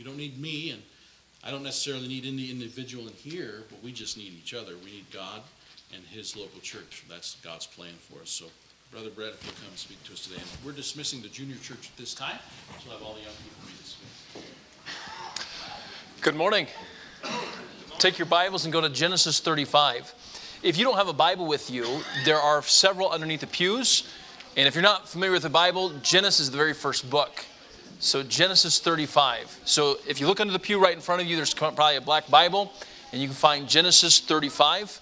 You don't need me, and I don't necessarily need any individual in here, but we just need each other. We need God and His local church. That's God's plan for us. So, Brother Brett, if you'll come and speak to us today. And we're dismissing the junior church at this time, so have all the young people be dismissed. Good morning. Take your Bibles and go to Genesis 35. If you don't have a Bible with you, there are several underneath the pews. And if you're not familiar with the Bible, Genesis is the very first book. So, Genesis 35. So, if you look under the pew right in front of you, there's probably a black Bible, and you can find Genesis 35.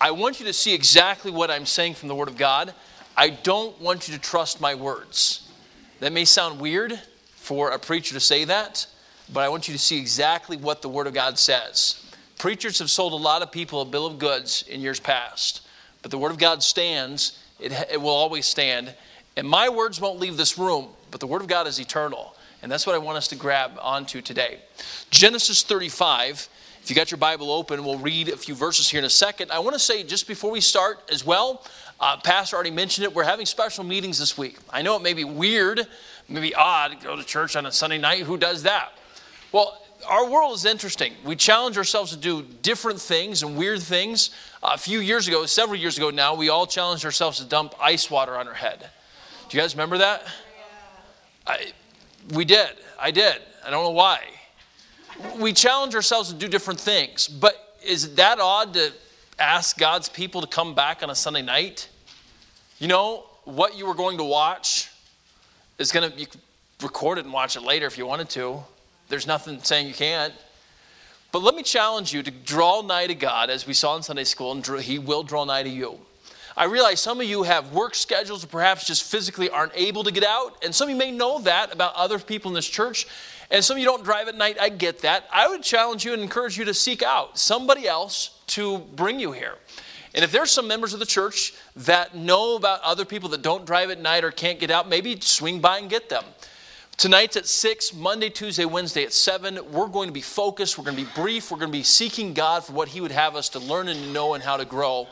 I want you to see exactly what I'm saying from the Word of God. I don't want you to trust my words. That may sound weird for a preacher to say that, but I want you to see exactly what the Word of God says. Preachers have sold a lot of people a bill of goods in years past, but the Word of God stands, it, it will always stand. And my words won't leave this room, but the Word of God is eternal. And that's what I want us to grab onto today. Genesis 35. If you got your Bible open, we'll read a few verses here in a second. I want to say just before we start as well, uh, Pastor already mentioned it, we're having special meetings this week. I know it may be weird, maybe odd to go to church on a Sunday night. Who does that? Well, our world is interesting. We challenge ourselves to do different things and weird things. Uh, a few years ago, several years ago now, we all challenged ourselves to dump ice water on our head. Do you guys remember that? I, we did. I did. I don't know why. We challenge ourselves to do different things, but is it that odd to ask God's people to come back on a Sunday night? You know, what you were going to watch is going to, be recorded and watch it later if you wanted to. There's nothing saying you can't. But let me challenge you to draw nigh to God, as we saw in Sunday school, and He will draw nigh to you. I realize some of you have work schedules or perhaps just physically aren't able to get out. And some of you may know that about other people in this church. And some of you don't drive at night. I get that. I would challenge you and encourage you to seek out somebody else to bring you here. And if there's some members of the church that know about other people that don't drive at night or can't get out, maybe swing by and get them. Tonight's at 6, Monday, Tuesday, Wednesday at 7. We're going to be focused. We're going to be brief. We're going to be seeking God for what He would have us to learn and to know and how to grow.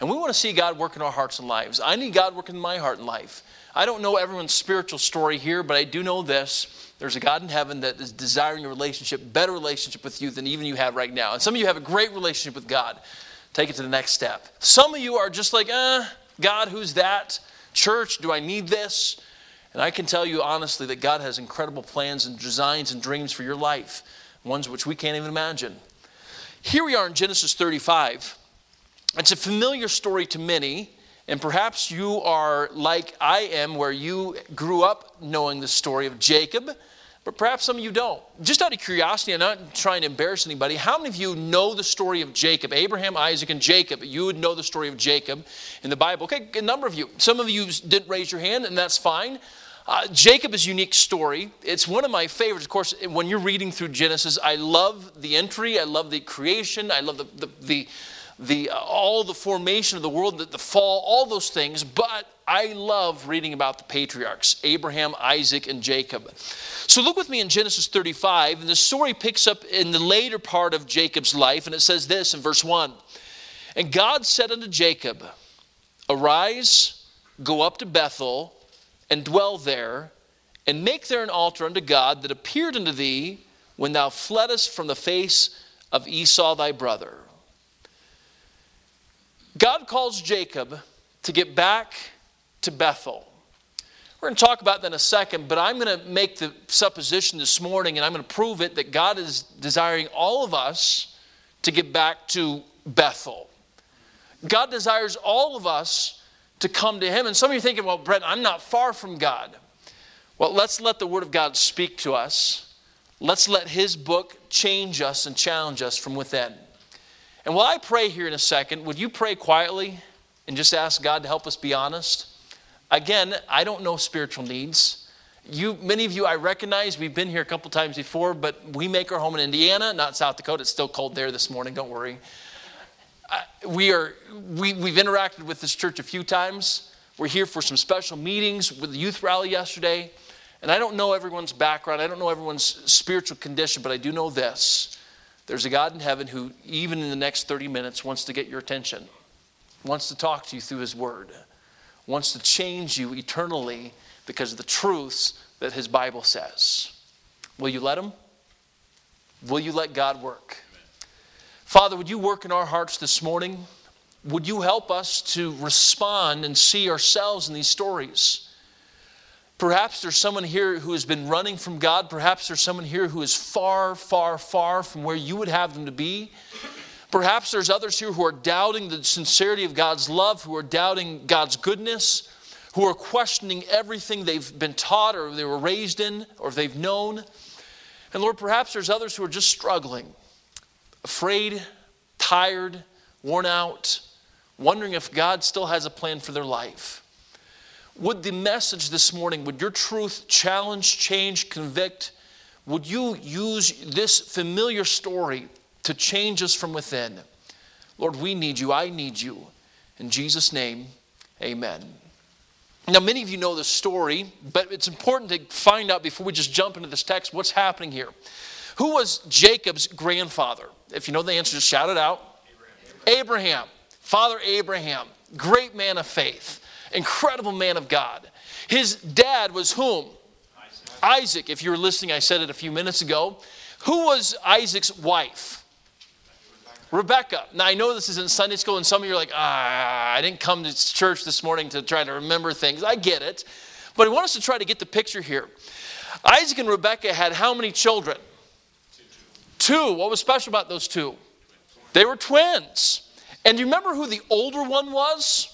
And we want to see God work in our hearts and lives. I need God working in my heart and life. I don't know everyone's spiritual story here, but I do know this. There's a God in heaven that is desiring a relationship, better relationship with you than even you have right now. And some of you have a great relationship with God. Take it to the next step. Some of you are just like, eh, God, who's that? Church, do I need this? And I can tell you honestly that God has incredible plans and designs and dreams for your life, ones which we can't even imagine. Here we are in Genesis 35. It's a familiar story to many, and perhaps you are like I am, where you grew up knowing the story of Jacob, but perhaps some of you don't. Just out of curiosity, I'm not trying to embarrass anybody, how many of you know the story of Jacob? Abraham, Isaac, and Jacob. You would know the story of Jacob in the Bible. Okay, a number of you. Some of you didn't raise your hand, and that's fine. Uh, Jacob is a unique story. It's one of my favorites. Of course, when you're reading through Genesis, I love the entry, I love the creation, I love the, the, the the, all the formation of the world, the, the fall, all those things, but I love reading about the patriarchs Abraham, Isaac, and Jacob. So look with me in Genesis 35, and the story picks up in the later part of Jacob's life, and it says this in verse 1 And God said unto Jacob, Arise, go up to Bethel, and dwell there, and make there an altar unto God that appeared unto thee when thou fleddest from the face of Esau thy brother. God calls Jacob to get back to Bethel. We're going to talk about that in a second, but I'm going to make the supposition this morning, and I'm going to prove it that God is desiring all of us to get back to Bethel. God desires all of us to come to Him. And some of you are thinking, well, Brett, I'm not far from God. Well, let's let the Word of God speak to us. Let's let His book change us and challenge us from within. And while I pray here in a second, would you pray quietly and just ask God to help us be honest? Again, I don't know spiritual needs. You, many of you, I recognize we've been here a couple times before, but we make our home in Indiana, not South Dakota. It's still cold there this morning. Don't worry. we are, we, we've interacted with this church a few times. We're here for some special meetings with the youth rally yesterday. And I don't know everyone's background. I don't know everyone's spiritual condition, but I do know this there's a God in heaven who, even in the next 30 minutes, wants to get your attention, wants to talk to you through His Word, wants to change you eternally because of the truths that His Bible says. Will you let Him? Will you let God work? Father, would you work in our hearts this morning? Would you help us to respond and see ourselves in these stories? Perhaps there's someone here who has been running from God. Perhaps there's someone here who is far, far, far from where you would have them to be. Perhaps there's others here who are doubting the sincerity of God's love, who are doubting God's goodness, who are questioning everything they've been taught or they were raised in or they've known. And Lord, perhaps there's others who are just struggling, afraid, tired, worn out, wondering if God still has a plan for their life. Would the message this morning, would your truth challenge, change, convict? Would you use this familiar story to change us from within? Lord, we need you. I need you. In Jesus' name, amen. Now, many of you know the story, but it's important to find out before we just jump into this text what's happening here. Who was Jacob's grandfather? If you know the answer, just shout it out. Abraham. Abraham. Father Abraham, great man of faith incredible man of God. His dad was whom? Isaac. Isaac. If you were listening, I said it a few minutes ago. Who was Isaac's wife? Rebecca. Now, I know this is in Sunday school, and some of you are like, ah, I didn't come to church this morning to try to remember things. I get it. But I want us to try to get the picture here. Isaac and Rebecca had how many children? Two. two. What was special about those two? They were twins. And do you remember who the older one was?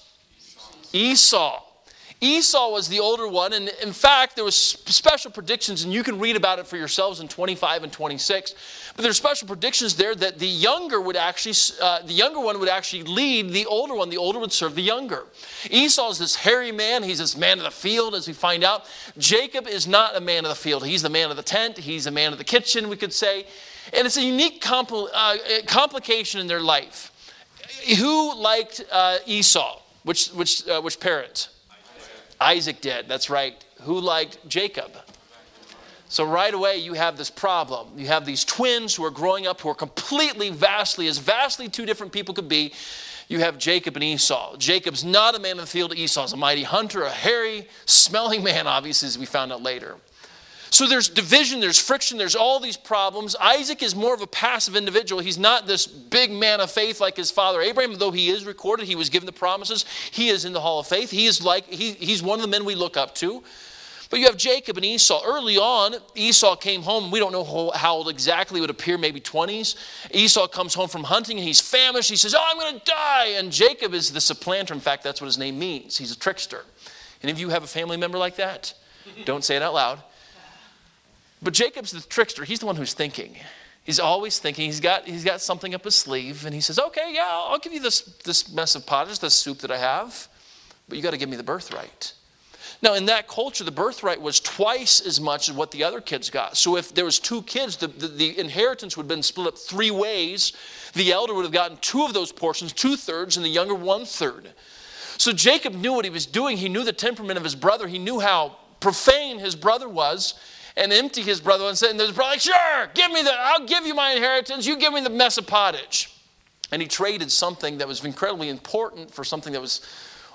Esau. Esau was the older one, and in fact, there was special predictions, and you can read about it for yourselves in 25 and 26. But there's special predictions there that the younger would actually, uh, the younger one would actually lead the older one. The older would serve the younger. Esau is this hairy man. He's this man of the field, as we find out. Jacob is not a man of the field. He's the man of the tent. He's a man of the kitchen, we could say. And it's a unique compl- uh, complication in their life. Who liked uh, Esau? Which, which, uh, which parent? Isaac. Did, that's right. Who liked Jacob? So, right away, you have this problem. You have these twins who are growing up who are completely, vastly, as vastly two different people could be. You have Jacob and Esau. Jacob's not a man of the field, Esau's a mighty hunter, a hairy, smelling man, obviously, as we found out later. So there's division, there's friction, there's all these problems. Isaac is more of a passive individual. He's not this big man of faith like his father Abraham, though he is recorded, he was given the promises. He is in the hall of faith. He is like he, he's one of the men we look up to. But you have Jacob and Esau. Early on, Esau came home. We don't know how old exactly, it would appear maybe 20s. Esau comes home from hunting and he's famished. He says, Oh, I'm going to die. And Jacob is the supplanter. In fact, that's what his name means. He's a trickster. Any of you have a family member like that? Don't say it out loud. But Jacob's the trickster. He's the one who's thinking. He's always thinking. He's got, he's got something up his sleeve, and he says, Okay, yeah, I'll give you this, this mess of pottage, this soup that I have, but you got to give me the birthright. Now, in that culture, the birthright was twice as much as what the other kids got. So, if there was two kids, the, the, the inheritance would have been split up three ways. The elder would have gotten two of those portions, two thirds, and the younger one third. So, Jacob knew what he was doing. He knew the temperament of his brother. He knew how profane his brother was and empty his brother and said, and his brother like, sure, give me the, I'll give you my inheritance. You give me the mess of pottage. And he traded something that was incredibly important for something that was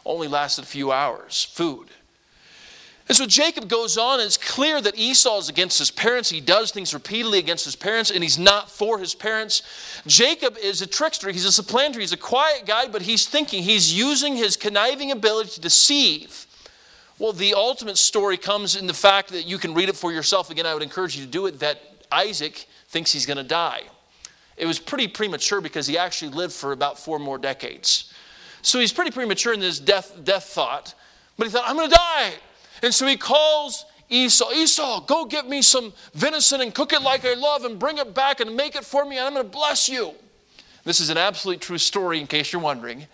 only lasted a few hours, food. And so Jacob goes on, and it's clear that Esau is against his parents. He does things repeatedly against his parents, and he's not for his parents. Jacob is a trickster. He's a supplanter. He's a quiet guy, but he's thinking. He's using his conniving ability to deceive well, the ultimate story comes in the fact that you can read it for yourself. Again, I would encourage you to do it that Isaac thinks he's going to die. It was pretty premature because he actually lived for about four more decades. So he's pretty premature in this death, death thought, but he thought, I'm going to die. And so he calls Esau, Esau, go get me some venison and cook it like I love and bring it back and make it for me, and I'm going to bless you. This is an absolute true story, in case you're wondering.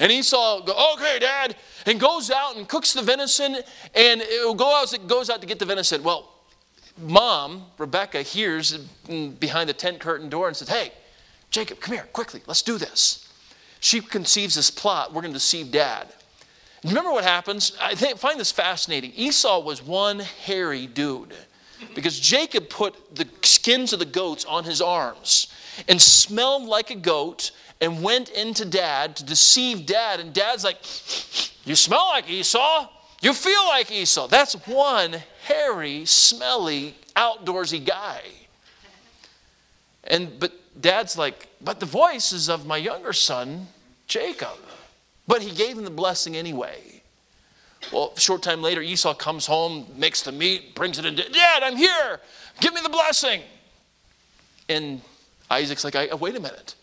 And Esau goes, okay, Dad, and goes out and cooks the venison, and it go out, it goes out to get the venison. Well, mom, Rebecca, hears behind the tent curtain door and says, hey, Jacob, come here, quickly, let's do this. She conceives this plot. We're going to deceive dad. Remember what happens? I think, find this fascinating. Esau was one hairy dude because Jacob put the skins of the goats on his arms and smelled like a goat and went into dad to deceive dad. And dad's like, You smell like Esau. You feel like Esau. That's one hairy, smelly, outdoorsy guy. And but dad's like, but the voice is of my younger son, Jacob. But he gave him the blessing anyway. Well, a short time later, Esau comes home, makes the meat, brings it in. Dad, I'm here. Give me the blessing. And Isaac's like, I, wait a minute.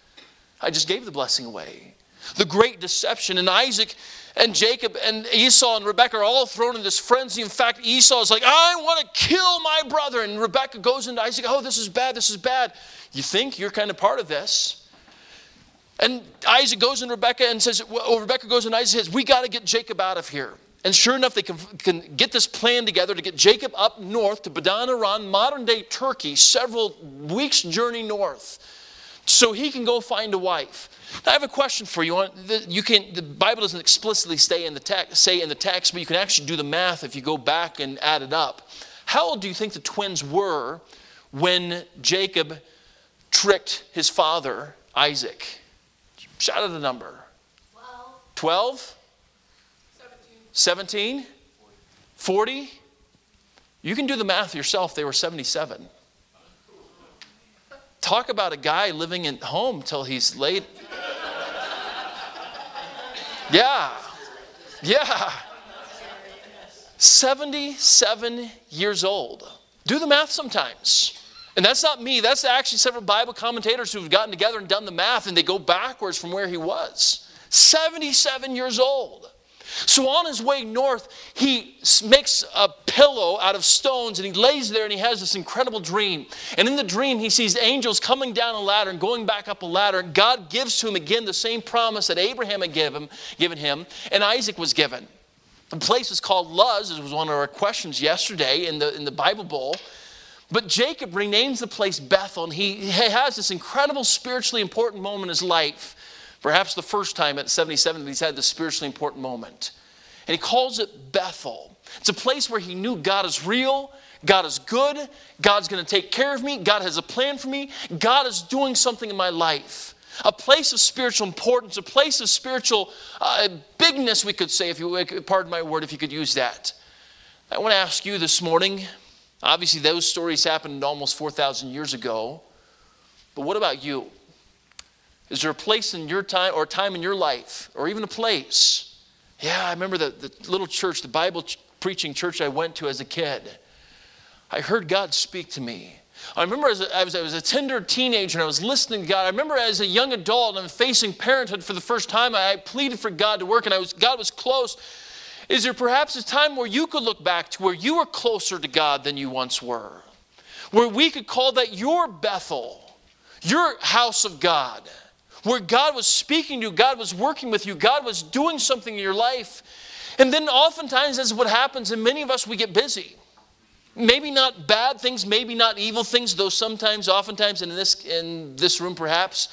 I just gave the blessing away. The great deception. And Isaac and Jacob and Esau and Rebekah are all thrown in this frenzy. In fact, Esau is like, I want to kill my brother. And Rebekah goes into Isaac, oh, this is bad, this is bad. You think you're kind of part of this. And Isaac goes in Rebekah and says, well, Rebekah goes and Isaac says, we got to get Jacob out of here. And sure enough, they can, can, get this plan together to get Jacob up north to Padan Aram, modern day Turkey, several weeks' journey north, so he can go find a wife. Now, I have a question for you. You can, the Bible doesn't explicitly stay in the text, say in the text, but you can actually do the math if you go back and add it up. How old do you think the twins were when Jacob tricked his father, Isaac? Shout out a number. 12? 12? 17? 40? You can do the math yourself. They were 77. Talk about a guy living at home till he's late. Yeah. Yeah. 77 years old. Do the math sometimes. And that's not me, that's actually several Bible commentators who've gotten together and done the math, and they go backwards from where he was. 77 years old. So on his way north, he makes a pillow out of stones and he lays there and he has this incredible dream. And in the dream, he sees angels coming down a ladder and going back up a ladder. And God gives to him again the same promise that Abraham had given, given him and Isaac was given. The place is called Luz, as was one of our questions yesterday in the, in the Bible Bowl. But Jacob renames the place Bethel, and he has this incredible spiritually important moment in his life Perhaps the first time at 77 that he's had this spiritually important moment. And he calls it Bethel. It's a place where he knew God is real, God is good, God's going to take care of me, God has a plan for me, God is doing something in my life. A place of spiritual importance, a place of spiritual uh, bigness, we could say, if you pardon my word, if you could use that. I want to ask you this morning. Obviously, those stories happened almost 4,000 years ago. But what about you? Is there a place in your time or a time in your life or even a place? Yeah, I remember the, the little church, the Bible ch- preaching church I went to as a kid. I heard God speak to me. I remember as a, I, was, I was a tender teenager and I was listening to God. I remember as a young adult and facing parenthood for the first time, I, I pleaded for God to work and I was, God was close. Is there perhaps a time where you could look back to where you were closer to God than you once were? Where we could call that your Bethel, your house of God? Where God was speaking to you, God was working with you, God was doing something in your life. And then oftentimes, that's what happens, and many of us, we get busy. Maybe not bad things, maybe not evil things, though sometimes, oftentimes in this, in this room perhaps,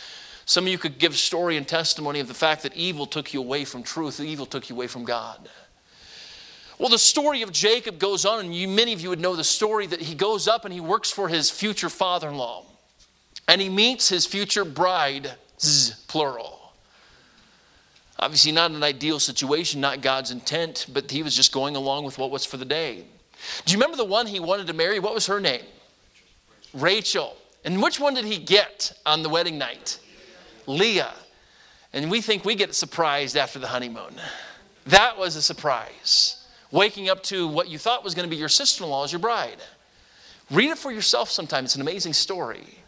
some of you could give story and testimony of the fact that evil took you away from truth, evil took you away from God. Well, the story of Jacob goes on, and you, many of you would know the story that he goes up and he works for his future father in law. And he meets his future bride, plural. Obviously, not an ideal situation, not God's intent, but he was just going along with what was for the day. Do you remember the one he wanted to marry? What was her name? Rachel. And which one did he get on the wedding night? Leah. And we think we get surprised after the honeymoon. That was a surprise. Waking up to what you thought was going to be your sister in law as your bride. Read it for yourself sometime. It's an amazing story.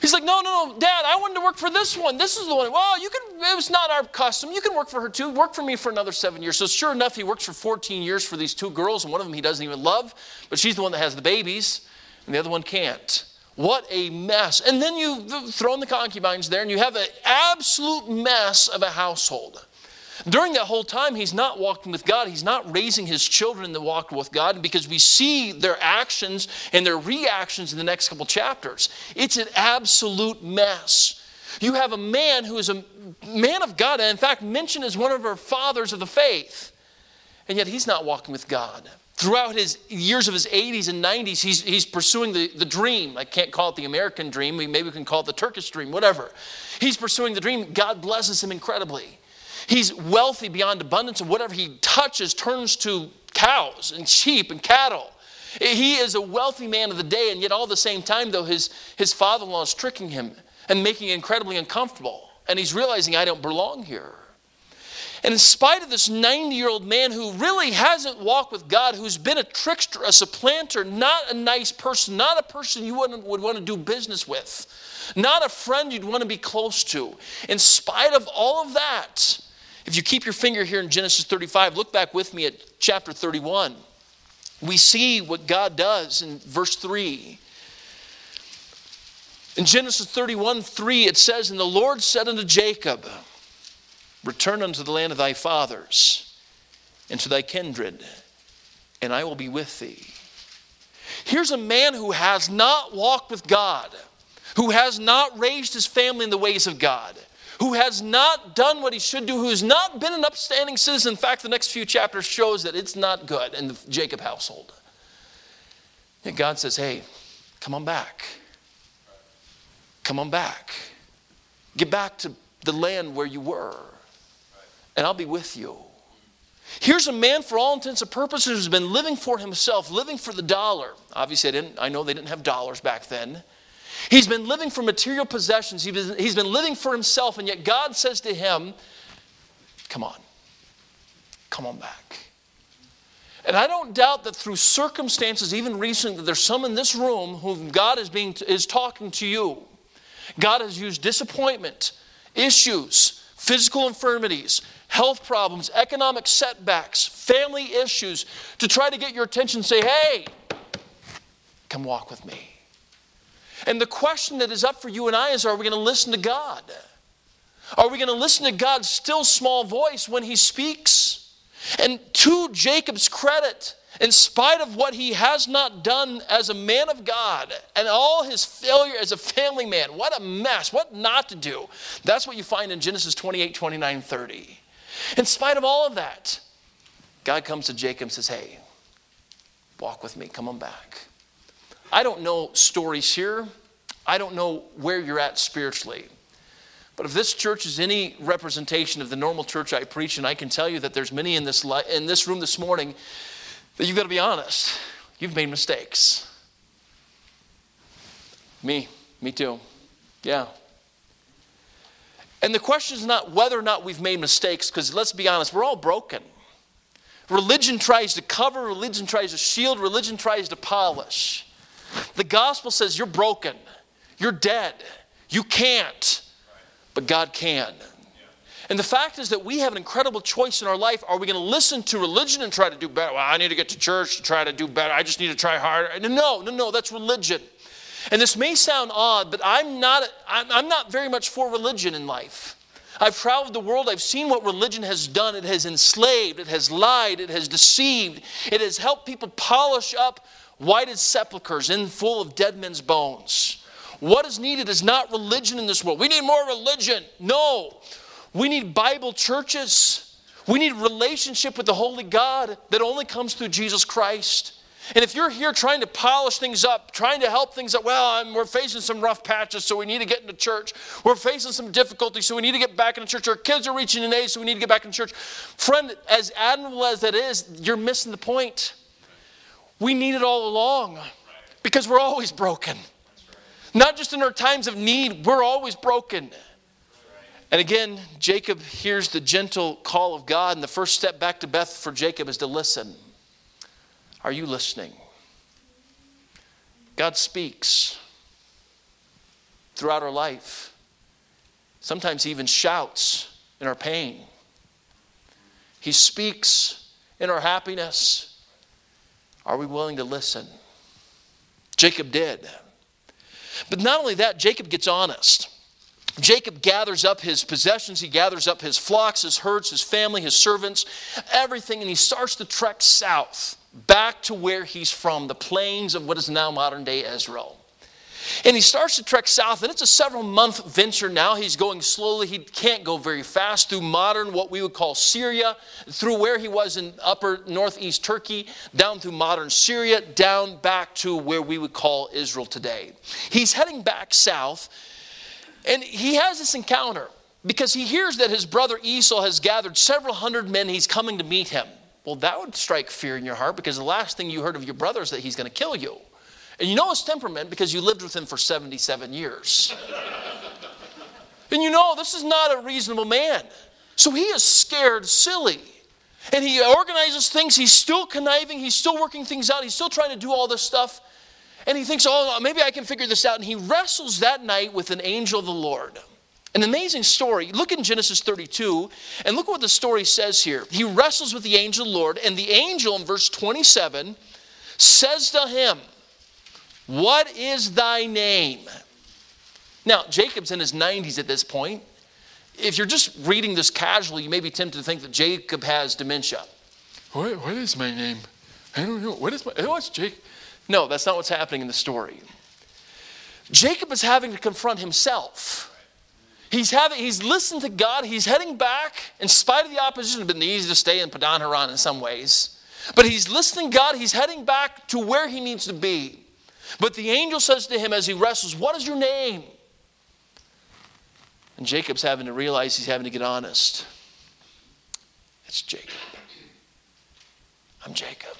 He's like, no, no, no, Dad, I wanted to work for this one. This is the one. Well, you can, it was not our custom. You can work for her too. Work for me for another seven years. So sure enough, he works for 14 years for these two girls, and one of them he doesn't even love, but she's the one that has the babies, and the other one can't. What a mess. And then you throw in the concubines there, and you have an absolute mess of a household. During that whole time, he's not walking with God. He's not raising his children to walk with God because we see their actions and their reactions in the next couple chapters. It's an absolute mess. You have a man who is a man of God, and in fact, mentioned as one of our fathers of the faith, and yet he's not walking with God. Throughout his years of his 80s and 90s, he's, he's pursuing the, the dream. I can't call it the American dream. Maybe we can call it the Turkish dream, whatever. He's pursuing the dream. God blesses him incredibly. He's wealthy beyond abundance, and whatever he touches turns to cows and sheep and cattle. He is a wealthy man of the day, and yet all the same time, though, his, his father in law is tricking him and making it incredibly uncomfortable. And he's realizing, I don't belong here. And in spite of this 90 year old man who really hasn't walked with God, who's been a trickster, a supplanter, not a nice person, not a person you would would want to do business with, not a friend you'd want to be close to, in spite of all of that, if you keep your finger here in Genesis 35, look back with me at chapter 31. We see what God does in verse 3. In Genesis 31 3, it says, And the Lord said unto Jacob, Return unto the land of thy fathers and to thy kindred, and I will be with thee. Here's a man who has not walked with God, who has not raised his family in the ways of God, who has not done what he should do, who has not been an upstanding citizen. In fact, the next few chapters shows that it's not good in the Jacob household. And God says, "Hey, come on back. Come on back. Get back to the land where you were." and I'll be with you. Here's a man, for all intents and purposes, who's been living for himself, living for the dollar. Obviously, I, didn't, I know they didn't have dollars back then. He's been living for material possessions. He's been, living for himself, and yet God says to him, Come on, come on back. And I don't doubt that through circumstances, even recently, that there's some in this room whom God is, being, is talking to you. God has used disappointment, issues, physical infirmities, health problems, economic setbacks, family issues to try to get your attention, say, hey, come walk with me. And the question that is up for you and I is are we going to listen to God? Are we going to listen to God's still small voice when He speaks? And to Jacob's credit, in spite of what he has not done as a man of God and all his failure as a family man, what a mess, what not to do. That's what you find in Genesis 28 29 30. In spite of all of that, God comes to Jacob and says, Hey, walk with me, come on back. I don't know stories here. I don't know where you're at spiritually. But if this church is any representation of the normal church I preach, and I can tell you that there's many in this, li- in this room this morning, that you've got to be honest. You've made mistakes. Me, me too. Yeah, and the question is not whether or not we've made mistakes, because let's be honest, we're all broken. Religion tries to cover, religion tries to shield, religion tries to polish. The gospel says you're broken, you're dead, you can't, but God can. And the fact is that we have an incredible choice in our life. Are we going to listen to religion and try to do better? Well, I need to get to church to try to do better. I just need to try harder. No, no, no, that's religion. And this may sound odd, but I'm not, I'm not very much for religion in life. I've traveled the world, I've seen what religion has done. It has enslaved, it has lied, it has deceived, it has helped people polish up whited sepulchres in full of dead men's bones. What is needed is not religion in this world. We need more religion. No. We need Bible churches. We need relationship with the Holy God that only comes through Jesus Christ. And if you're here trying to polish things up, trying to help things up, well, I'm, we're facing some rough patches, so we need to get into church. We're facing some difficulties, so we need to get back into church. Our kids are reaching an age, so we need to get back in church. Friend, as admirable as that is, you're missing the point. We need it all along because we're always broken. Not just in our times of need, we're always broken. And again, Jacob hears the gentle call of God, and the first step back to Beth for Jacob is to listen. Are you listening? God speaks throughout our life. Sometimes He even shouts in our pain. He speaks in our happiness. Are we willing to listen? Jacob did. But not only that, Jacob gets honest. Jacob gathers up his possessions, he gathers up his flocks, his herds, his family, his servants, everything, and he starts to trek south back to where he's from, the plains of what is now modern day Israel. And he starts to trek south, and it's a several month venture now. He's going slowly. He can't go very fast through modern, what we would call Syria, through where he was in upper northeast Turkey, down through modern Syria, down back to where we would call Israel today. He's heading back south, and he has this encounter because he hears that his brother Esau has gathered several hundred men. He's coming to meet him. Well, that would strike fear in your heart because the last thing you heard of your brother is that he's going to kill you. And you know his temperament because you lived with him for 77 years. and you know this is not a reasonable man. So he is scared silly. And he organizes things. He's still conniving. He's still working things out. He's still trying to do all this stuff. And he thinks, oh, maybe I can figure this out. And he wrestles that night with an angel of the Lord. An amazing story. Look in Genesis 32 and look what the story says here. He wrestles with the angel of the Lord, and the angel in verse 27 says to him, What is thy name? Now, Jacob's in his 90s at this point. If you're just reading this casually, you may be tempted to think that Jacob has dementia. What, what is my name? I don't know. What is my, what's Jake? No, that's not what's happening in the story. Jacob is having to confront himself. He's, having, he's listened to God. He's heading back, in spite of the opposition. It's been easy to stay in Padan Haran in some ways. But he's listening to God. He's heading back to where he needs to be. But the angel says to him as he wrestles, What is your name? And Jacob's having to realize he's having to get honest. It's Jacob. I'm Jacob.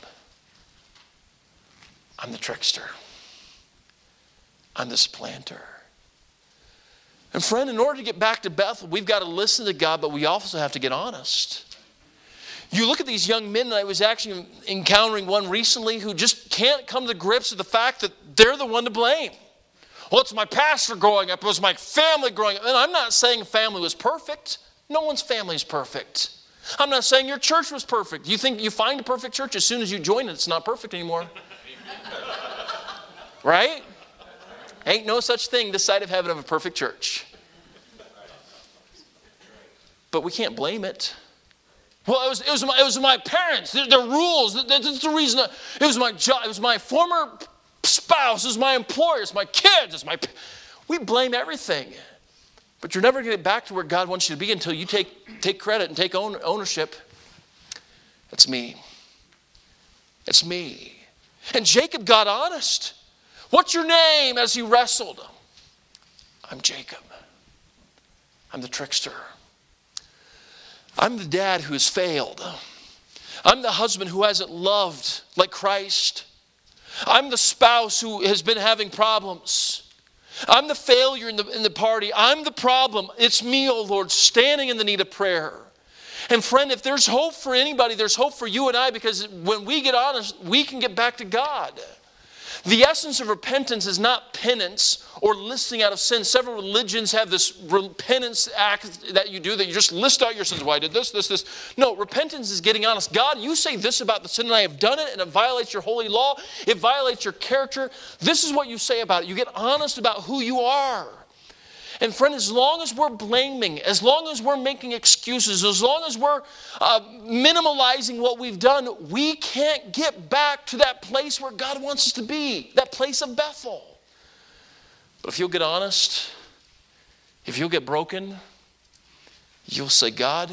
I'm the trickster. I'm the supplanter. And friend, in order to get back to Bethel, we've got to listen to God, but we also have to get honest. You look at these young men, and I was actually encountering one recently who just can't come to grips with the fact that they're the one to blame. Well, it's my pastor growing up, it was my family growing up. And I'm not saying family was perfect. No one's family is perfect. I'm not saying your church was perfect. You think you find a perfect church as soon as you join it, it's not perfect anymore. right? Ain't no such thing this side of heaven of a perfect church. But we can't blame it. Well, it was, it was, my, it was my parents, their, rules. That's the reason. it was my job. It was my former spouse. It was my employer. My kids. It's my. We blame everything. But you're never going to get back to where God wants you to be until you take, take credit and take own, ownership. It's me. It's me. And Jacob got honest. What's your name? As he wrestled, I'm Jacob. I'm the trickster. I'm the dad who has failed. I'm the husband who hasn't loved like Christ. I'm the spouse who has been having problems. I'm the failure in the, in the party. I'm the problem. It's me, oh Lord, standing in the need of prayer. And friend, if there's hope for anybody, there's hope for you and I because when we get honest, we can get back to God. The essence of repentance is not penance or listing out of sin. Several religions have this repentance act that you do that you just list out your sins. Why well, did this, this, this? No, repentance is getting honest. God, you say this about the sin, and I have done it, and it violates your holy law. It violates your character. This is what you say about it. You get honest about who you are. And friend, as long as we're blaming, as long as we're making excuses, as long as we're uh, minimalizing what we've done, we can't get back to that place where God wants us to be, that place of Bethel. But if you'll get honest, if you'll get broken, you'll say, God,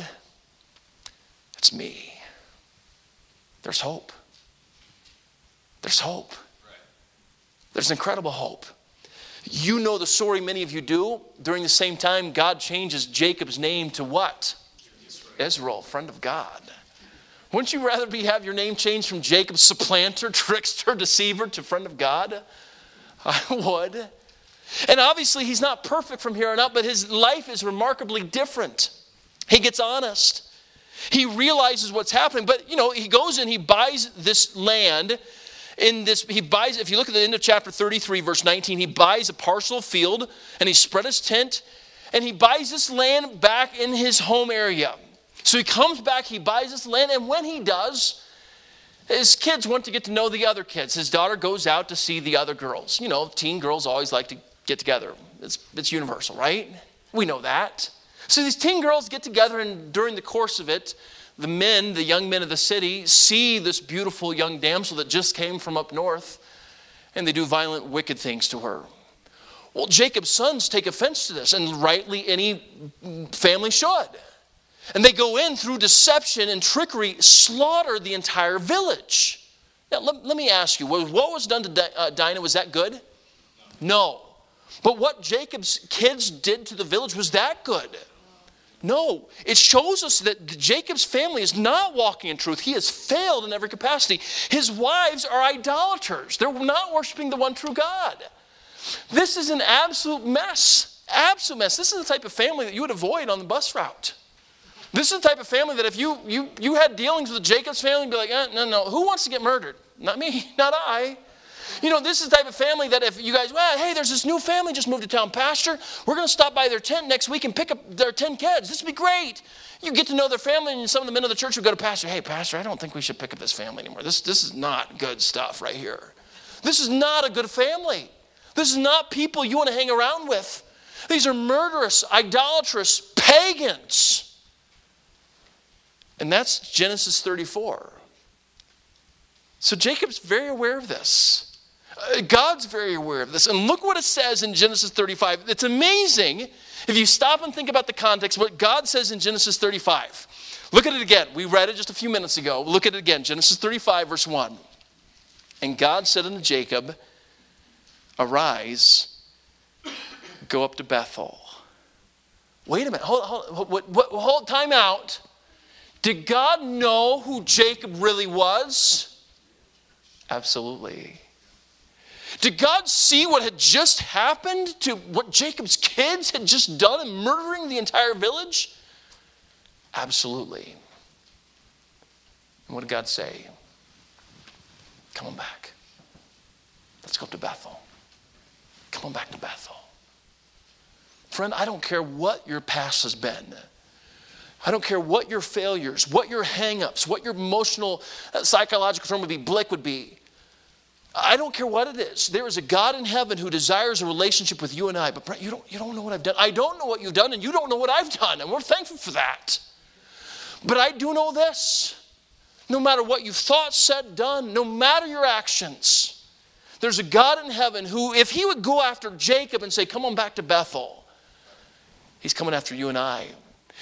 it's me. There's hope. There's hope. There's incredible hope. You know the story, many of you do. During the same time, God changes Jacob's name to what? Israel, friend of God. Wouldn't you rather be, have your name changed from Jacob, supplanter, trickster, deceiver, to friend of God? I would. And obviously, he's not perfect from here on out, but his life is remarkably different. He gets honest. He realizes what's happening, but you know, he goes and he buys this land in this, he buys, if you look at the end of chapter 33, verse 19, he buys a parcel field and he spread his tent and he buys this land back in his home area. So he comes back, he buys this land, and when he does, his kids want to get to know the other kids. His daughter goes out to see the other girls. You know, teen girls always like to get together. It's, it's universal, right? We know that. So these teen girls get together, and during the course of it, the men, the young men of the city, see this beautiful young damsel that just came from up north, and they do violent, wicked things to her. Well, Jacob's sons take offense to this, and rightly any family should. And they go in through deception and trickery, slaughter the entire village. Now, let, let me ask you, what was done to uh, Dinah, was that good? No. But what Jacob's kids did to the village, was that good? No, it shows us that Jacob's family is not walking in truth. He has failed in every capacity. His wives are idolaters, they're not worshiping the one true God. This is an absolute mess. Absolute mess. This is the type of family that you would avoid on the bus route. This is the type of family that if you, you, you had dealings with Jacob's family, you'd be like, eh, no, no, who wants to get murdered? Not me, not I. You know, this is the type of family that if you guys, well, hey, there's this new family just moved to town, Pastor. We're going to stop by their tent next week and pick up their 10 kids. This would be great. You get to know their family, and some of the men of the church would go to Pastor, hey, Pastor, I don't think we should pick up this family anymore. This, this is not good stuff right here. This is not a good family. This is not people you want to hang around with. These are murderous, idolatrous pagans. And that's Genesis 34. So Jacob's very aware of this. God's very aware of this. And look what it says in Genesis 35. It's amazing if you stop and think about the context, what God says in Genesis 35. Look at it again. We read it just a few minutes ago. Look at it again. Genesis 35, verse 1. And God said unto Jacob, Arise, go up to Bethel. Wait a minute. Hold, hold, hold, hold time out. Did God know who Jacob really was? Absolutely. Did God see what had just happened to what Jacob's kids had just done in murdering the entire village? Absolutely. And what did God say? Come on back. Let's go up to Bethel. Come on back to Bethel. Friend, I don't care what your past has been. I don't care what your failures, what your hangups, what your emotional, uh, psychological term would be, blick would be. I don't care what it is. There is a God in heaven who desires a relationship with you and I. But Brett, you don't, you don't know what I've done. I don't know what you've done, and you don't know what I've done. And we're thankful for that. But I do know this no matter what you've thought, said, done, no matter your actions, there's a God in heaven who, if he would go after Jacob and say, Come on back to Bethel, he's coming after you and I.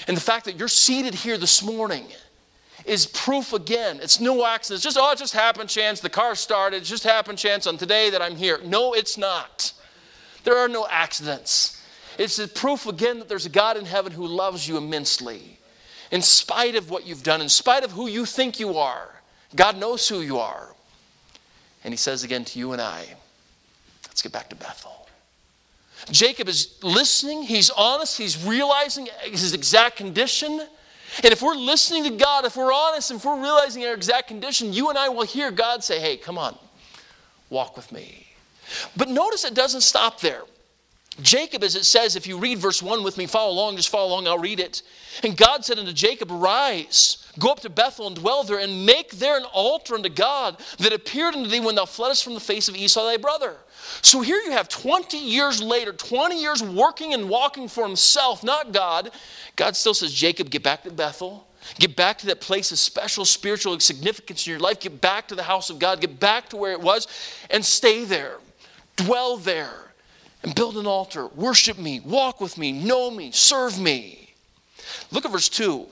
And the fact that you're seated here this morning is proof again. It's no accident. It's just, oh, it just happened chance. The car started. It just happened chance on today that I'm here. No, it's not. There are no accidents. It's a proof again that there's a God in heaven who loves you immensely. In spite of what you've done, in spite of who you think you are, God knows who you are. And he says again to you and I, let's get back to Bethel. Jacob is listening, he's honest, he's realizing his exact condition. And if we're listening to God, if we're honest, and if we're realizing our exact condition, you and I will hear God say, Hey, come on, walk with me. But notice it doesn't stop there. Jacob, as it says, if you read verse 1 with me, follow along, just follow along, I'll read it. And God said unto Jacob, Arise, go up to Bethel and dwell there, and make there an altar unto God that appeared unto thee when thou fleddest from the face of Esau thy brother. So here you have 20 years later, 20 years working and walking for himself, not God. God still says, Jacob, get back to Bethel. Get back to that place of special spiritual significance in your life. Get back to the house of God. Get back to where it was and stay there. Dwell there and build an altar. Worship me. Walk with me. Know me. Serve me. Look at verse 2.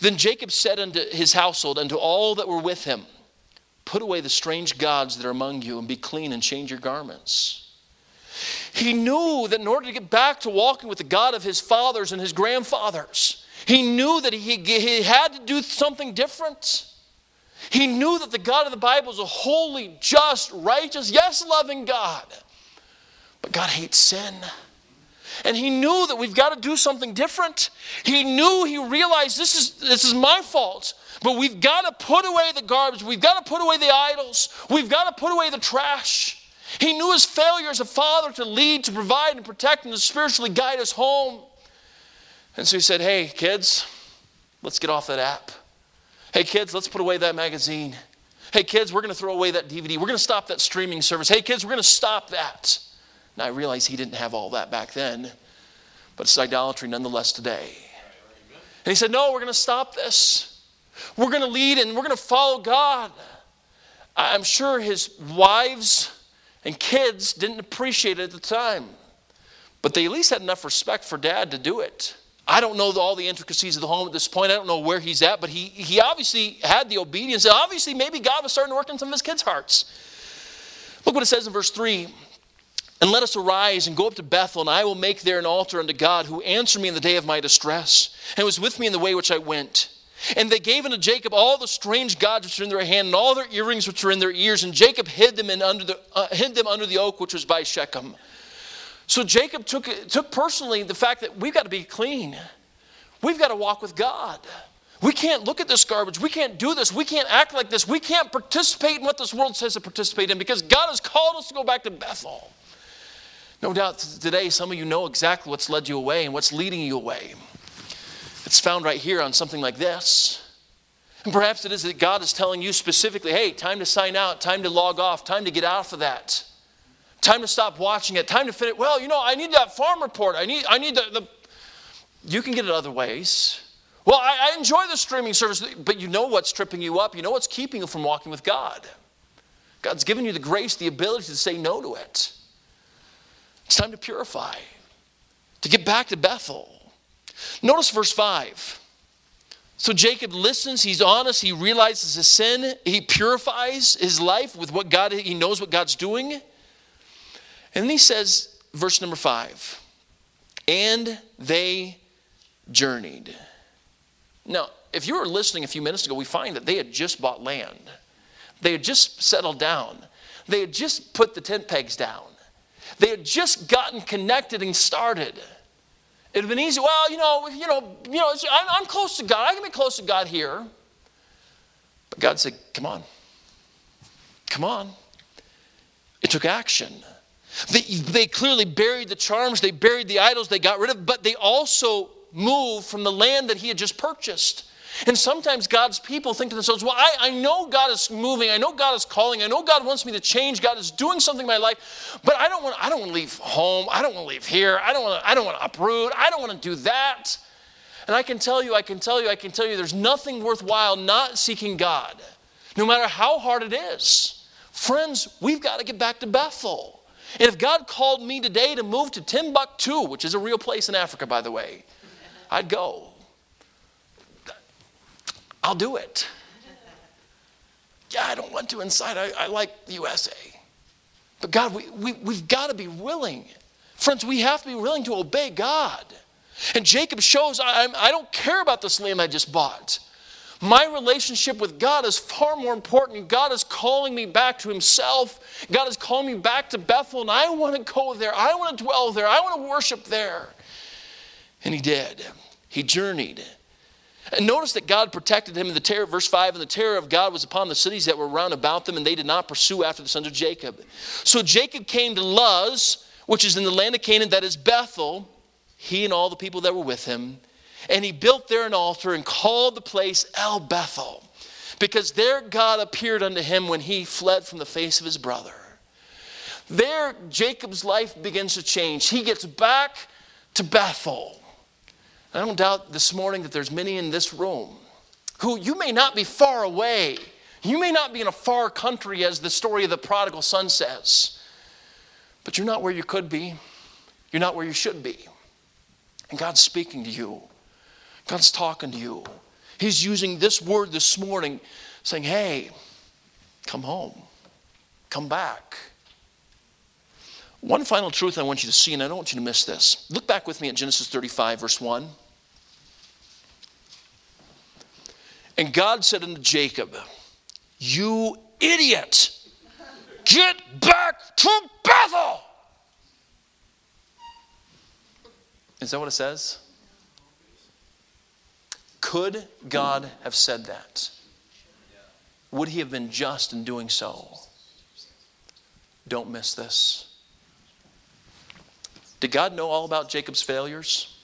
Then Jacob said unto his household, and to all that were with him, Put away the strange gods that are among you, and be clean and change your garments. He knew that in order to get back to walking with the God of his fathers and his grandfathers, he knew that he, he had to do something different. He knew that the God of the Bible is a holy, just, righteous, yes, loving God. But God hates sin. And he knew that we've got to do something different. He knew, he realized this is, this is my fault. But we've got to put away the garbage. We've got to put away the idols. We've got to put away the trash. He knew his failure as a father to lead, to provide, and protect, and to spiritually guide us home. And so he said, Hey, kids, let's get off that app. Hey, kids, let's put away that magazine. Hey, kids, we're going to throw away that DVD. We're going to stop that streaming service. Hey, kids, we're going to stop that. Now, I realize he didn't have all that back then, but it's idolatry nonetheless today. And he said, No, we're going to stop this. We're going to lead and we're going to follow God. I'm sure his wives and kids didn't appreciate it at the time, but they at least had enough respect for dad to do it. I don't know all the intricacies of the home at this point. I don't know where he's at, but he, he obviously had the obedience. And Obviously, maybe God was starting to work in some of his kids' hearts. Look what it says in verse 3 And let us arise and go up to Bethel, and I will make there an altar unto God, who answered me in the day of my distress, and was with me in the way which I went. And they gave unto Jacob all the strange gods which were in their hand, and all their earrings which were in their ears. And Jacob hid them, in under the, uh, hid them under the oak which was by Shechem. So Jacob took, took personally the fact that we've got to be clean. We've got to walk with God. We can't look at this garbage. We can't do this. We can't act like this. We can't participate in what this world says to participate in because God has called us to go back to Bethel. No doubt today, some of you know exactly what's led you away and what's leading you away. It's found right here on something like this. And perhaps it is that God is telling you specifically, hey, time to sign out, time to log off, time to get off of that. Time to stop watching it, time to finish. Well, you know, I need that farm report. I need, I need the, the you can get it other ways. Well, I, I enjoy the streaming service, but you know what's tripping you up. You know what's keeping you from walking with God. God's given you the grace, the ability to say no to it. It's time to purify, to get back to Bethel. Notice verse 5. So Jacob listens, he's honest, he realizes his sin, he purifies his life with what God, he knows what God's doing. And then he says, verse number 5, and they journeyed. Now, if you were listening a few minutes ago, we find that they had just bought land. They had just settled down. They had just put the tent pegs down. They had just gotten connected and started. It had been easy. Well, you know, you know, you know, I'm, I'm close to God. I can be close to God here. But God said, "Come on, come on." It took action. They, they clearly buried the charms. They buried the idols. They got rid of. But they also moved from the land that He had just purchased. And sometimes God's people think to themselves, well, I, I know God is moving. I know God is calling. I know God wants me to change. God is doing something in my life. But I don't want, I don't want to leave home. I don't want to leave here. I don't want to, I don't want to uproot. I don't want to do that. And I can tell you, I can tell you, I can tell you, there's nothing worthwhile not seeking God, no matter how hard it is. Friends, we've got to get back to Bethel. And if God called me today to move to Timbuktu, which is a real place in Africa, by the way, I'd go. I'll do it. Yeah, I don't want to inside. I, I like the USA. But God, we, we, we've got to be willing. Friends, we have to be willing to obey God. And Jacob shows I, I don't care about this land I just bought. My relationship with God is far more important. God is calling me back to Himself. God is calling me back to Bethel, and I want to go there. I want to dwell there. I want to worship there. And He did. He journeyed. And notice that God protected him in the terror, verse 5, and the terror of God was upon the cities that were round about them, and they did not pursue after the sons of Jacob. So Jacob came to Luz, which is in the land of Canaan, that is Bethel, he and all the people that were with him. And he built there an altar and called the place El Bethel, because there God appeared unto him when he fled from the face of his brother. There, Jacob's life begins to change. He gets back to Bethel. I don't doubt this morning that there's many in this room who you may not be far away. You may not be in a far country, as the story of the prodigal son says, but you're not where you could be. You're not where you should be. And God's speaking to you, God's talking to you. He's using this word this morning, saying, Hey, come home, come back. One final truth I want you to see, and I don't want you to miss this. Look back with me at Genesis 35, verse 1. And God said unto Jacob, You idiot, get back to Bethel. Is that what it says? Could God have said that? Would he have been just in doing so? Don't miss this. Did God know all about Jacob's failures?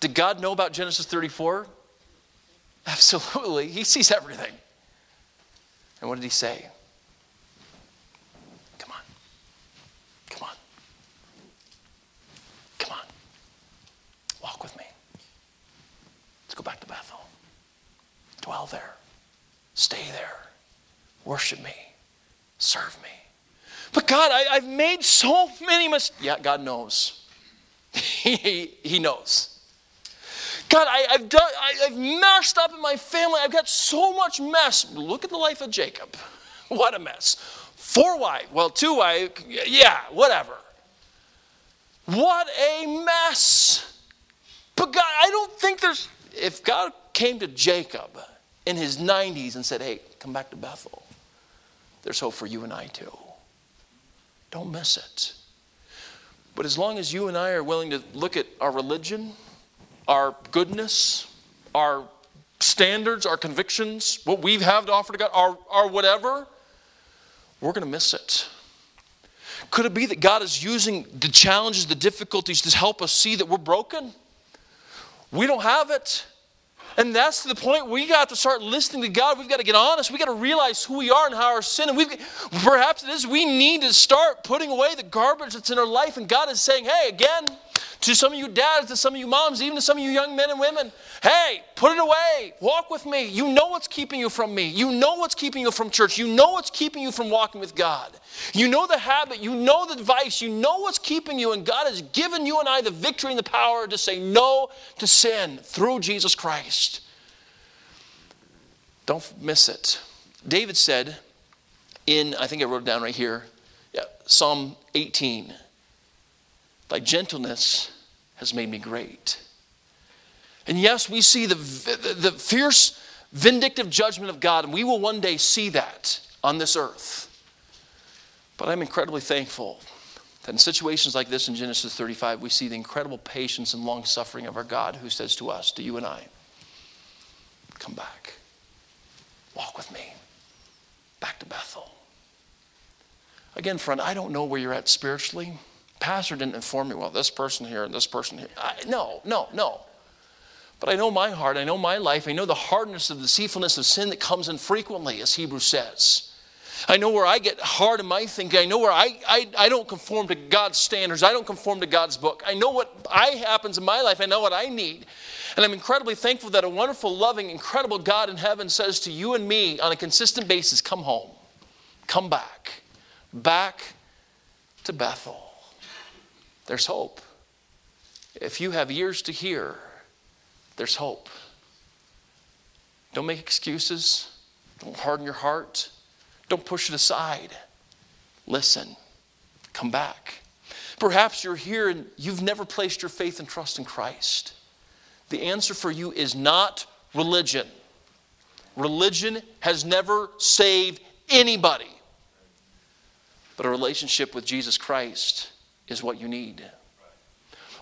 Did God know about Genesis 34? Absolutely. He sees everything. And what did he say? Come on. Come on. Come on. Walk with me. Let's go back to Bethel. Dwell there. Stay there. Worship me. Serve me. But God, I, have made so many mistakes. Yeah, God knows. he, he knows. God, I, have done, I, I've messed up in my family. I've got so much mess. Look at the life of Jacob. What a mess. Four wives, well, two wives, yeah, whatever. What a mess. But God, I don't think there's, if God came to Jacob in his 90s and said, hey, come back to Bethel, there's hope for you and I too. Don't miss it. But as long as you and I are willing to look at our religion, our goodness, our standards, our convictions, what we have to offer to God, our, our whatever, we're going to miss it. Could it be that God is using the challenges, the difficulties to help us see that we're broken? We don't have it. And that's the point we got to start listening to God. We've got to get honest. We've got to realize who we are and how our sin. And we've perhaps it is we need to start putting away the garbage that's in our life. And God is saying, hey, again, to some of you dads, to some of you moms, even to some of you young men and women, hey, put it away. Walk with me. You know what's keeping you from me. You know what's keeping you from church. You know what's keeping you from walking with God. You know the habit. You know the vice. You know what's keeping you. And God has given you and I the victory and the power to say no to sin through Jesus Christ. Don't miss it. David said in, I think I wrote it down right here, yeah, Psalm 18. Thy gentleness has made me great. And yes, we see the, the fierce, vindictive judgment of God, and we will one day see that on this earth. But I'm incredibly thankful that in situations like this in Genesis 35, we see the incredible patience and long suffering of our God who says to us, to you and I, come back. Walk with me. Back to Bethel. Again, friend, I don't know where you're at spiritually pastor didn't inform me, well, this person here and this person here. I, no, no, no. But I know my heart, I know my life, I know the hardness of the deceitfulness of sin that comes in frequently, as Hebrews says. I know where I get hard in my thinking. I know where I, I, I don't conform to God's standards. I don't conform to God's book. I know what I happens in my life. I know what I need. And I'm incredibly thankful that a wonderful, loving, incredible God in heaven says to you and me on a consistent basis, come home. Come back. Back to Bethel there's hope. If you have ears to hear, there's hope. Don't make excuses. Don't harden your heart. Don't push it aside. Listen. Come back. Perhaps you're here and you've never placed your faith and trust in Christ. The answer for you is not religion. Religion has never saved anybody. But a relationship with Jesus Christ is what you need.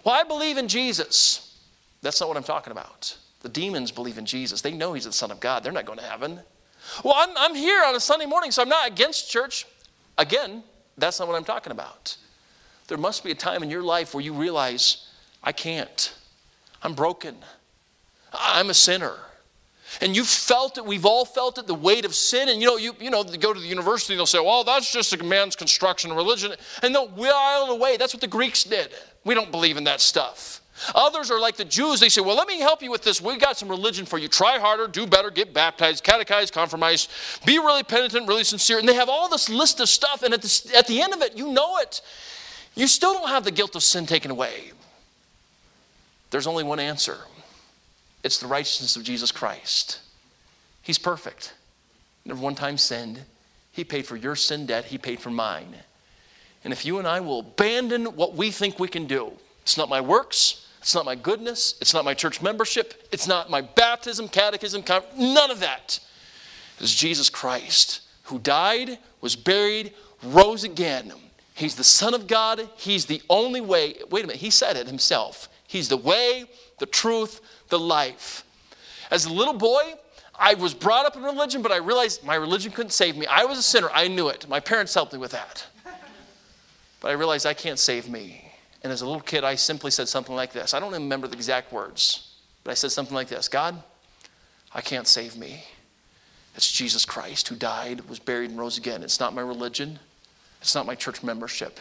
Well, I believe in Jesus. That's not what I'm talking about. The demons believe in Jesus. They know he's the Son of God. They're not going to heaven. Well, I'm, I'm here on a Sunday morning, so I'm not against church. Again, that's not what I'm talking about. There must be a time in your life where you realize, I can't. I'm broken. I'm a sinner. And you've felt it, we've all felt it, the weight of sin. And you know, you, you know, go to the university, and they'll say, well, that's just a man's construction of religion. And they'll while away. That's what the Greeks did. We don't believe in that stuff. Others are like the Jews. They say, well, let me help you with this. We've got some religion for you. Try harder, do better, get baptized, catechized, compromise, be really penitent, really sincere. And they have all this list of stuff. And at the, at the end of it, you know it. You still don't have the guilt of sin taken away. There's only one answer it's the righteousness of Jesus Christ. He's perfect. Never one time sinned. He paid for your sin debt, He paid for mine. And if you and I will abandon what we think we can do, it's not my works, it's not my goodness, it's not my church membership, it's not my baptism, catechism, none of that. It's Jesus Christ who died, was buried, rose again. He's the Son of God. He's the only way. Wait a minute, He said it Himself. He's the way, the truth, the life. As a little boy, I was brought up in religion, but I realized my religion couldn't save me. I was a sinner. I knew it. My parents helped me with that. But I realized I can't save me. And as a little kid, I simply said something like this. I don't remember the exact words, but I said something like this God, I can't save me. It's Jesus Christ who died, was buried, and rose again. It's not my religion, it's not my church membership.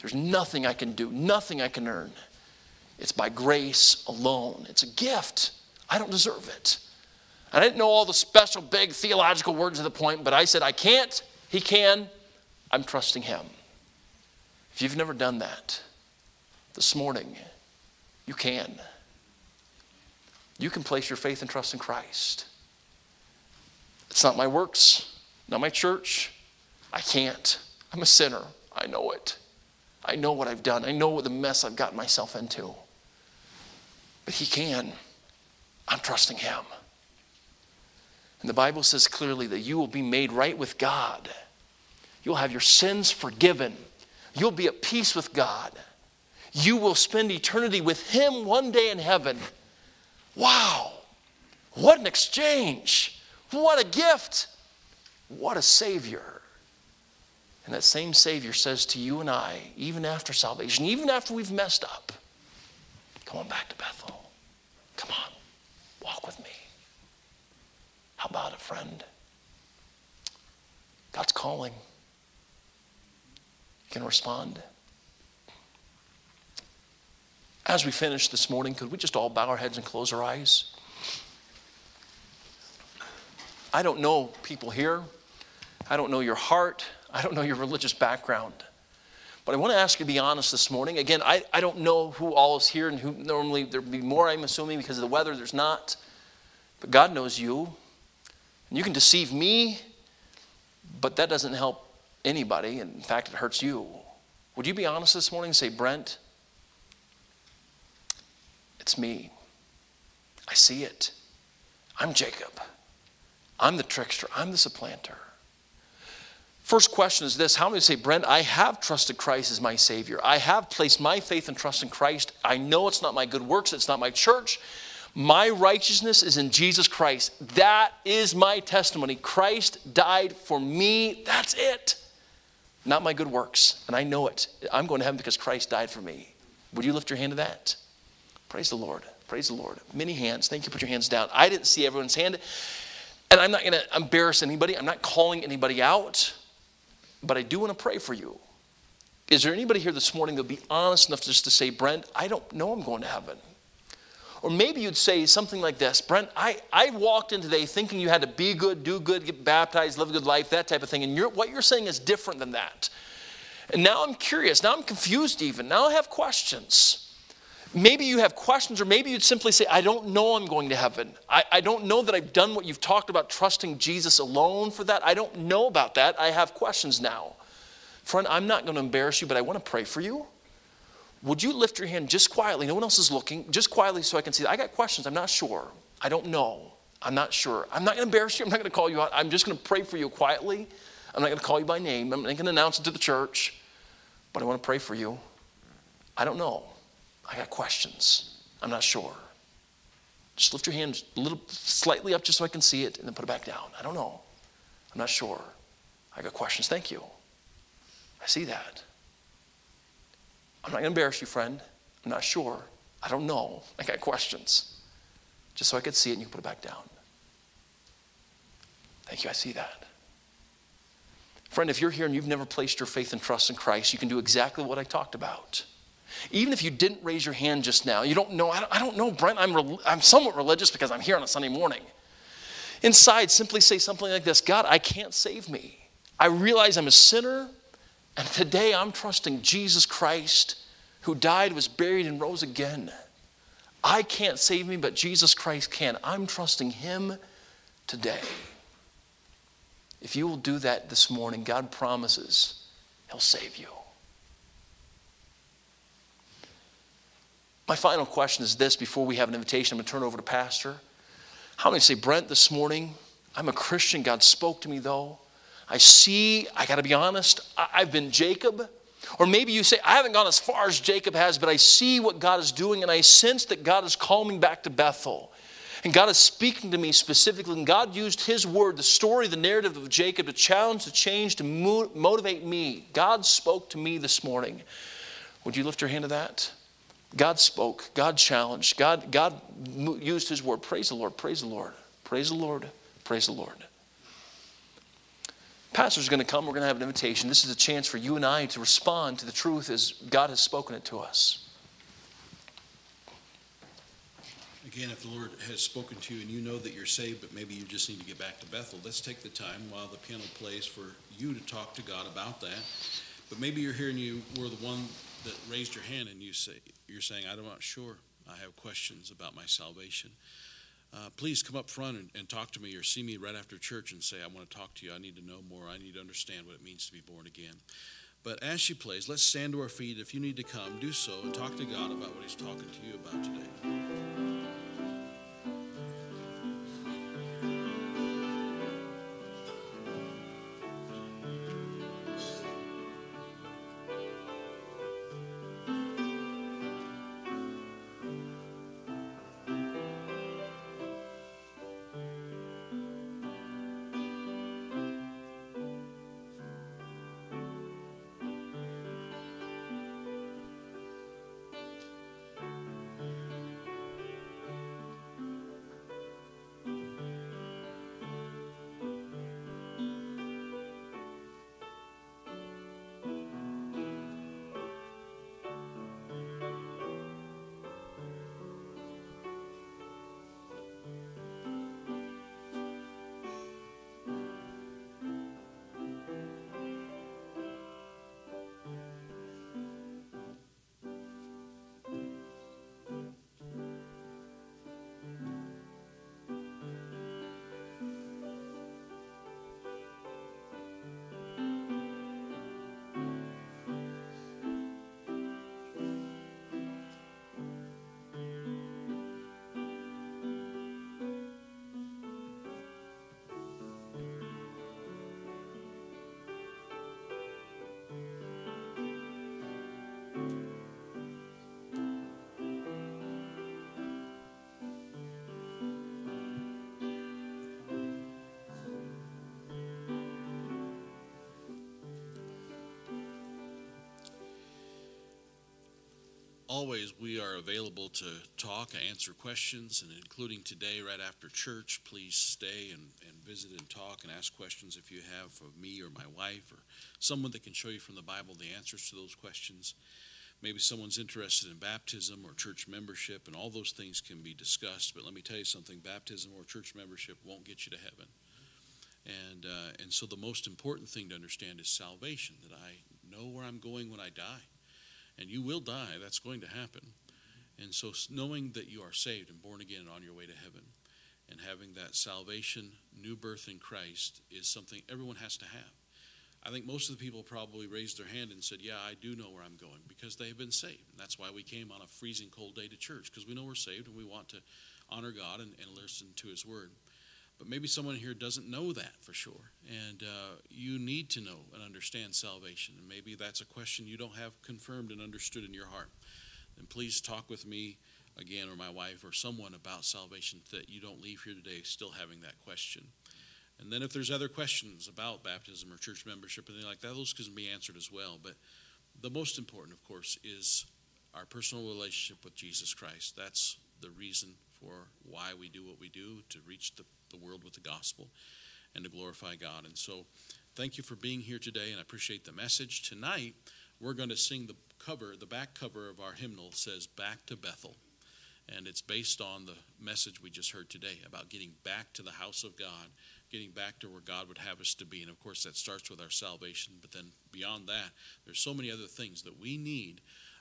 There's nothing I can do, nothing I can earn. It's by grace alone. It's a gift. I don't deserve it. I didn't know all the special, big theological words of the point, but I said, I can't. He can. I'm trusting Him. If you've never done that, this morning, you can. You can place your faith and trust in Christ. It's not my works, not my church. I can't. I'm a sinner. I know it. I know what I've done. I know what the mess I've gotten myself into. But He can. I'm trusting Him. And the Bible says clearly that you will be made right with God. You'll have your sins forgiven. You'll be at peace with God. You will spend eternity with Him one day in heaven. Wow! What an exchange! What a gift! What a Savior. And that same Savior says to you and I, even after salvation, even after we've messed up, come on back to Bethel. Come on, walk with me. How about a friend? God's calling. You can respond. As we finish this morning, could we just all bow our heads and close our eyes? I don't know people here. I don't know your heart. I don't know your religious background. But I want to ask you to be honest this morning. Again, I, I don't know who all is here and who normally there'd be more, I'm assuming, because of the weather, there's not. But God knows you. And you can deceive me, but that doesn't help anybody. And in fact, it hurts you. Would you be honest this morning and say, Brett, it's me. I see it. I'm Jacob. I'm the trickster. I'm the supplanter. First question is this How many say, Brett, I have trusted Christ as my Savior? I have placed my faith and trust in Christ. I know it's not my good works, it's not my church. My righteousness is in Jesus Christ. That is my testimony. Christ died for me. That's it. Not my good works. And I know it. I'm going to heaven because Christ died for me. Would you lift your hand to that? Praise the Lord. Praise the Lord. Many hands. Thank you. Put your hands down. I didn't see everyone's hand. And I'm not going to embarrass anybody. I'm not calling anybody out. But I do want to pray for you. Is there anybody here this morning that'll be honest enough just to say, Brett, I don't know I'm going to heaven? Or maybe you'd say something like this Brett, I, I walked in today thinking you had to be good, do good, get baptized, live a good life, that type of thing. And you're, what you're saying is different than that. And now I'm curious. Now I'm confused even. Now I have questions. Maybe you have questions, or maybe you'd simply say, I don't know I'm going to heaven. I, I don't know that I've done what you've talked about, trusting Jesus alone for that. I don't know about that. I have questions now. Friend, I'm not going to embarrass you, but I want to pray for you. Would you lift your hand just quietly? No one else is looking, just quietly so I can see. I got questions. I'm not sure. I don't know. I'm not sure. I'm not going to embarrass you. I'm not going to call you out. I'm just going to pray for you quietly. I'm not going to call you by name. I'm not going to announce it to the church, but I want to pray for you. I don't know. I got questions. I'm not sure. Just lift your hand a little slightly up just so I can see it and then put it back down. I don't know. I'm not sure. I got questions. Thank you. I see that. I'm not going to embarrass you, friend. I'm not sure. I don't know. I got questions. Just so I could see it and you can put it back down. Thank you. I see that. Friend, if you're here and you've never placed your faith and trust in Christ, you can do exactly what I talked about. Even if you didn't raise your hand just now, you don't know, I don't, I don't know, Brett, I'm, re- I'm somewhat religious because I'm here on a Sunday morning. Inside, simply say something like this God, I can't save me. I realize I'm a sinner, and today I'm trusting Jesus Christ, who died, was buried, and rose again. I can't save me, but Jesus Christ can. I'm trusting Him today. If you will do that this morning, God promises He'll save you. My final question is this before we have an invitation, I'm going to turn over to Pastor. How many say, Brett, this morning, I'm a Christian. God spoke to me, though. I see, I got to be honest, I've been Jacob. Or maybe you say, I haven't gone as far as Jacob has, but I see what God is doing, and I sense that God is calling me back to Bethel. And God is speaking to me specifically, and God used His word, the story, the narrative of Jacob, to challenge, to change, to motivate me. God spoke to me this morning. Would you lift your hand to that? God spoke, God challenged, God, God used His word. Praise the Lord, praise the Lord, praise the Lord, praise the Lord. Pastor's going to come. We're going to have an invitation. This is a chance for you and I to respond to the truth as God has spoken it to us. Again, if the Lord has spoken to you and you know that you're saved, but maybe you just need to get back to Bethel, let's take the time while the piano plays for you to talk to God about that. But maybe you're here and you were the one that raised your hand and you say you're saying I'm not sure. I have questions about my salvation. Uh, please come up front and, and, talk to me or see me right after church and say, I want to talk to you. I need to know more. I need to understand what it means to be born again. But as she plays, let's stand to our feet. If you need to come, do so and talk to God about what He's talking to you about today. Always, we are available to talk, answer questions, and including today, right after church, please stay and, and visit and talk and ask questions if you have of me or my wife or someone that can show you from the Bible the answers to those questions. Maybe someone's interested in baptism or church membership, and all those things can be discussed. But let me tell you something baptism or church membership won't get you to heaven. And, uh, and so the most important thing to understand is salvation that I know where I'm going when I die and you will die. That's going to happen. And so, knowing that you are saved and born again and on your way to heaven, and having that salvation, new birth in Christ, is something everyone has to have. I think most of the people probably raised their hand and said, Yeah, I do know where I'm going because they have been saved. And that's why we came on a freezing cold day to church because we know we're saved and we want to honor God and, and listen to His word. But maybe someone here doesn't know that for sure. And uh, you need to know and understand salvation. And maybe that's a question you don't have confirmed and understood in your heart. Then please talk with me again or my wife or someone about salvation that you don't leave here today still having that question. And then if there's other questions about baptism or church membership and anything like that, those can be answered as well. But the most important, of course, is our personal relationship with Jesus Christ. That's the reason for why we do what we do to reach the the world with the gospel and to glorify God. And so, thank you for being here today, and I appreciate the message. Tonight, we're going to sing the cover, the back cover of our hymnal says, Back to Bethel. And it's based on the message we just heard today about getting back to the house of God, getting back to where God would have us to be. And of course, that starts with our salvation. But then beyond that, there's so many other things that we need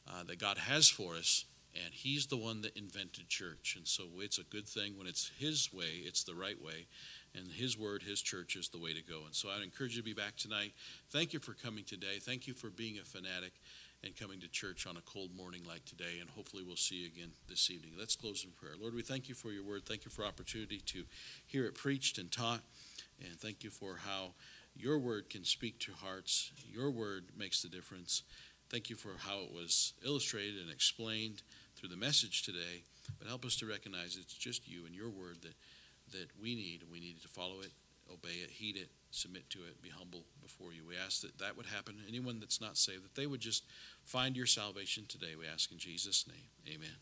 uh, that God has for us and he's the one that invented church. And so it's a good thing when it's his way it's the right way and his word his church is the way to go. And so i'd encourage you to be back tonight. Thank you for coming today. Thank you for being a fanatic and coming to church on a cold morning like today and hopefully we'll see you again this evening. Let's close in prayer. Lord we thank you for your word. Thank you for opportunity to hear it preached and taught and thank you for how your word can speak to hearts. Your word makes the difference. Thank you for how it was illustrated and explained through the message today, but help us to recognize it's just you and your word that, that we need, and we need to follow it, obey it, heed it, submit to it, be humble before you. We ask that that would happen. Anyone that's not saved, that they would just find your salvation today. We ask in Jesus' name. Amen.